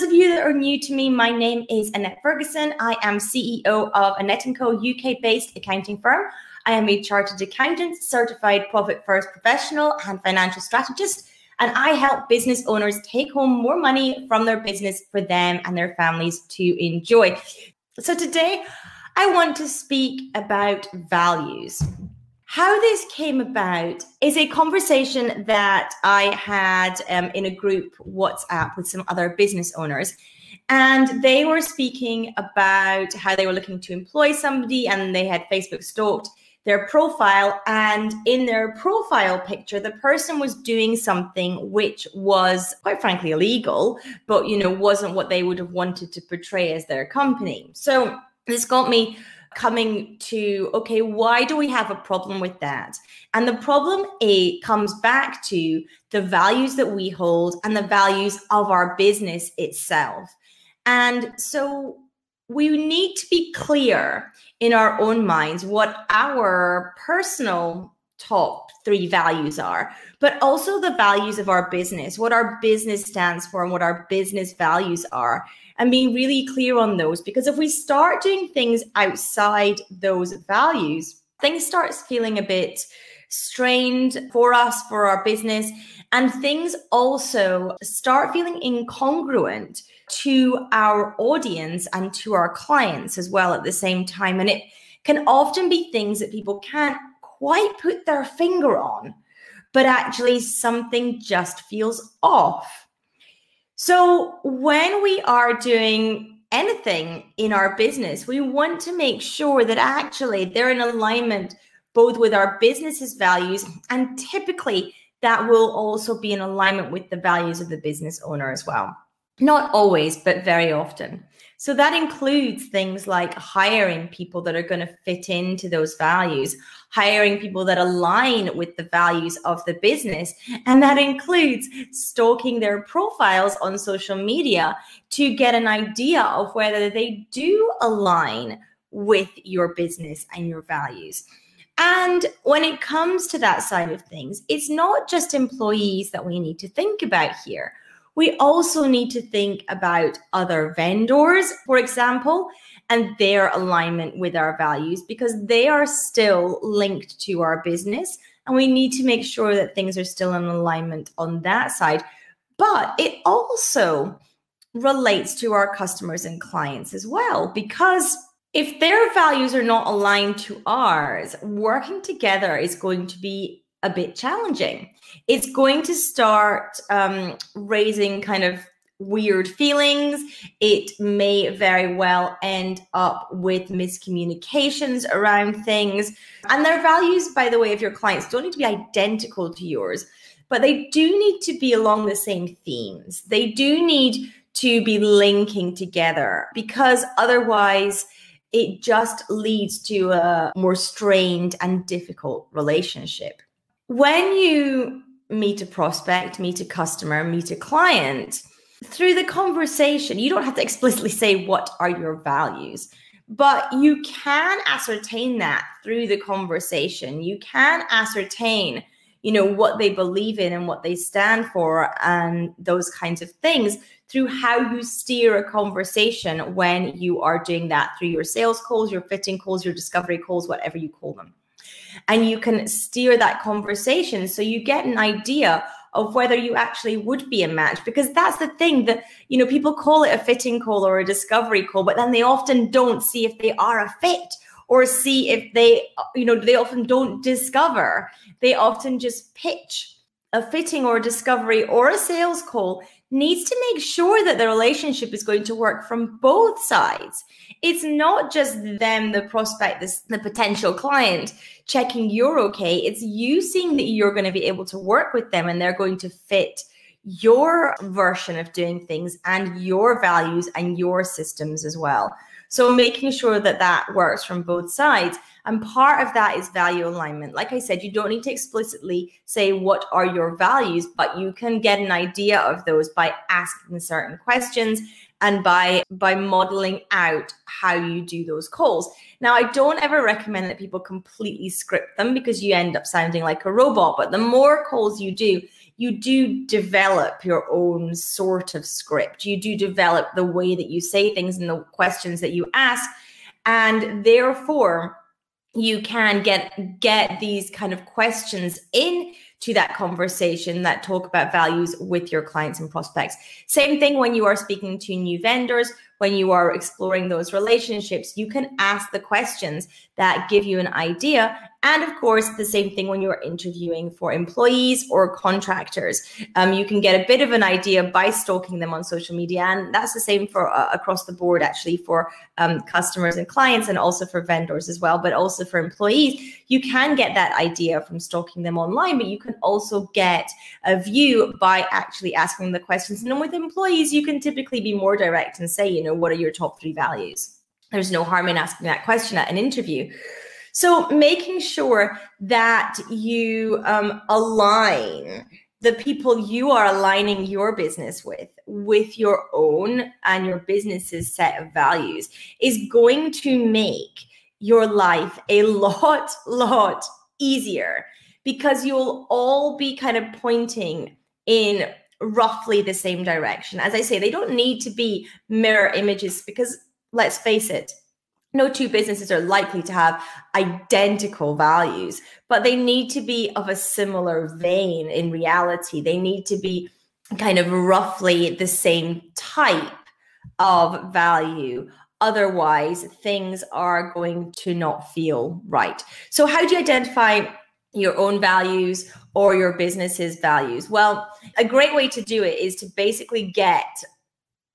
those of you that are new to me, my name is Annette Ferguson. I am CEO of Annette & Co. UK-based accounting firm. I am a chartered accountant, certified profit first professional, and financial strategist. And I help business owners take home more money from their business for them and their families to enjoy. So today, I want to speak about values. How this came about is a conversation that I had um, in a group WhatsApp with some other business owners. And they were speaking about how they were looking to employ somebody and they had Facebook stalked their profile. And in their profile picture, the person was doing something which was quite frankly illegal, but you know, wasn't what they would have wanted to portray as their company. So this got me coming to okay why do we have a problem with that? And the problem a comes back to the values that we hold and the values of our business itself. And so we need to be clear in our own minds what our personal top three values are, but also the values of our business, what our business stands for, and what our business values are and being really clear on those. Because if we start doing things outside those values, things start feeling a bit strained for us, for our business. And things also start feeling incongruent to our audience and to our clients as well at the same time. And it can often be things that people can't quite put their finger on, but actually something just feels off. So, when we are doing anything in our business, we want to make sure that actually they're in alignment both with our business's values and typically that will also be in alignment with the values of the business owner as well. Not always, but very often. So that includes things like hiring people that are going to fit into those values, hiring people that align with the values of the business. And that includes stalking their profiles on social media to get an idea of whether they do align with your business and your values. And when it comes to that side of things, it's not just employees that we need to think about here we also need to think about other vendors, for example, and their alignment with our values because they are still linked to our business. And we need to make sure that things are still in alignment on that side. But it also relates to our customers and clients as well because if their values are not aligned to ours, working together is going to be a bit challenging. It's going to start um, raising kind of weird feelings. It may very well end up with miscommunications around things. And their values, by the way, of your clients don't need to be identical to yours, but they do need to be along the same themes. They do need to be linking together because otherwise, it just leads to a more strained and difficult relationship when you meet a prospect, meet a customer, meet a client, through the conversation, you don't have to explicitly say what are your values, but you can ascertain that through the conversation. You can ascertain, you know, what they believe in and what they stand for and those kinds of things through how you steer a conversation when you are doing that through your sales calls, your fitting calls, your discovery calls, whatever you call them and you can steer that conversation so you get an idea of whether you actually would be a match. Because that's the thing that you know people call it a fitting call or a discovery call but then they often don't see if they are a fit or see if they you know they often don't discover. They often just pitch a fitting or a discovery or a sales call needs to make sure that the relationship is going to work from both sides. It's not just them, the prospect, this, the potential client, checking you're okay. It's you seeing that you're going to be able to work with them and they're going to fit your version of doing things and your values and your systems as well. So making sure that that works from both sides. And part of that is value alignment. Like I said, you don't need to explicitly say what are your values, but you can get an idea of those by asking certain questions and by by modeling out how you do those calls. Now, I don't ever recommend that people completely script them because you end up sounding like a robot, but the more calls you do, you do develop your own sort of script. You do develop the way that you say things and the questions that you ask. And therefore, you can get get these kind of questions in to that conversation that talk about values with your clients and prospects. Same thing when you are speaking to new vendors, when you are exploring those relationships, you can ask the questions that give you an idea and of course, the same thing when you're interviewing for employees or contractors. Um, you can get a bit of an idea by stalking them on social media. And that's the same for uh, across the board, actually, for um, customers and clients, and also for vendors as well, but also for employees. You can get that idea from stalking them online, but you can also get a view by actually asking the questions. And with employees, you can typically be more direct and say, you know, what are your top three values? There's no harm in asking that question at an interview. So making sure that you um, align the people you are aligning your business with with your own and your business's set of values is going to make your life a lot lot easier because you'll all be kind of pointing in roughly the same direction as i say they don't need to be mirror images because let's face it no two businesses are likely to have identical values, but they need to be of a similar vein in reality. They need to be kind of roughly the same type of value. Otherwise, things are going to not feel right. So, how do you identify your own values or your business's values? Well, a great way to do it is to basically get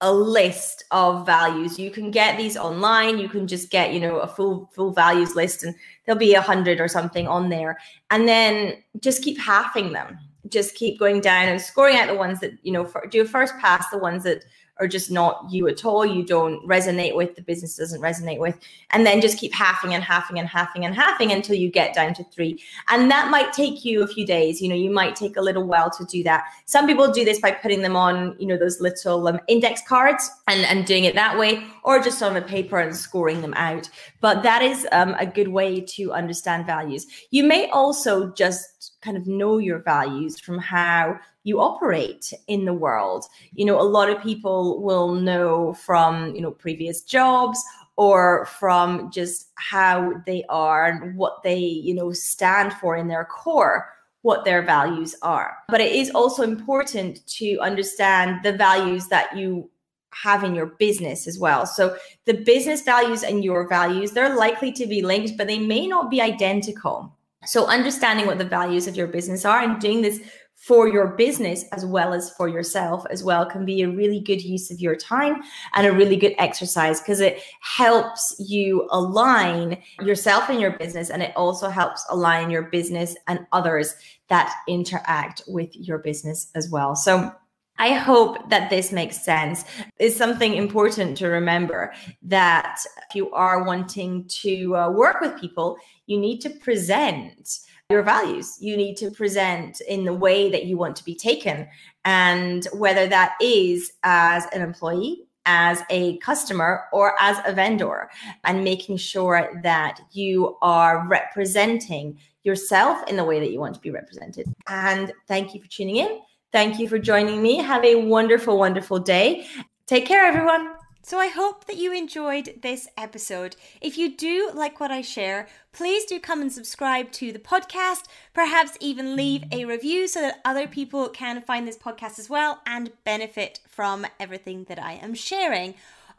a list of values. You can get these online. You can just get, you know, a full full values list, and there'll be a hundred or something on there. And then just keep halving them. Just keep going down and scoring out the ones that you know. For, do a first pass the ones that are just not you at all, you don't resonate with, the business doesn't resonate with, and then just keep halving and halving and halving and halving until you get down to three. And that might take you a few days. You know, you might take a little while to do that. Some people do this by putting them on, you know, those little um, index cards and, and doing it that way, or just on a paper and scoring them out. But that is um, a good way to understand values. You may also just kind of know your values from how you operate in the world. You know, a lot of people will know from, you know, previous jobs or from just how they are and what they, you know, stand for in their core what their values are. But it is also important to understand the values that you have in your business as well. So the business values and your values, they're likely to be linked, but they may not be identical. So understanding what the values of your business are and doing this for your business as well as for yourself as well can be a really good use of your time and a really good exercise because it helps you align yourself and your business and it also helps align your business and others that interact with your business as well. So I hope that this makes sense. It's something important to remember that if you are wanting to uh, work with people, you need to present your values. You need to present in the way that you want to be taken. And whether that is as an employee, as a customer, or as a vendor, and making sure that you are representing yourself in the way that you want to be represented. And thank you for tuning in. Thank you for joining me. Have a wonderful, wonderful day. Take care, everyone. So I hope that you enjoyed this episode. If you do like what I share, please do come and subscribe to the podcast, perhaps even leave a review so that other people can find this podcast as well and benefit from everything that I am sharing.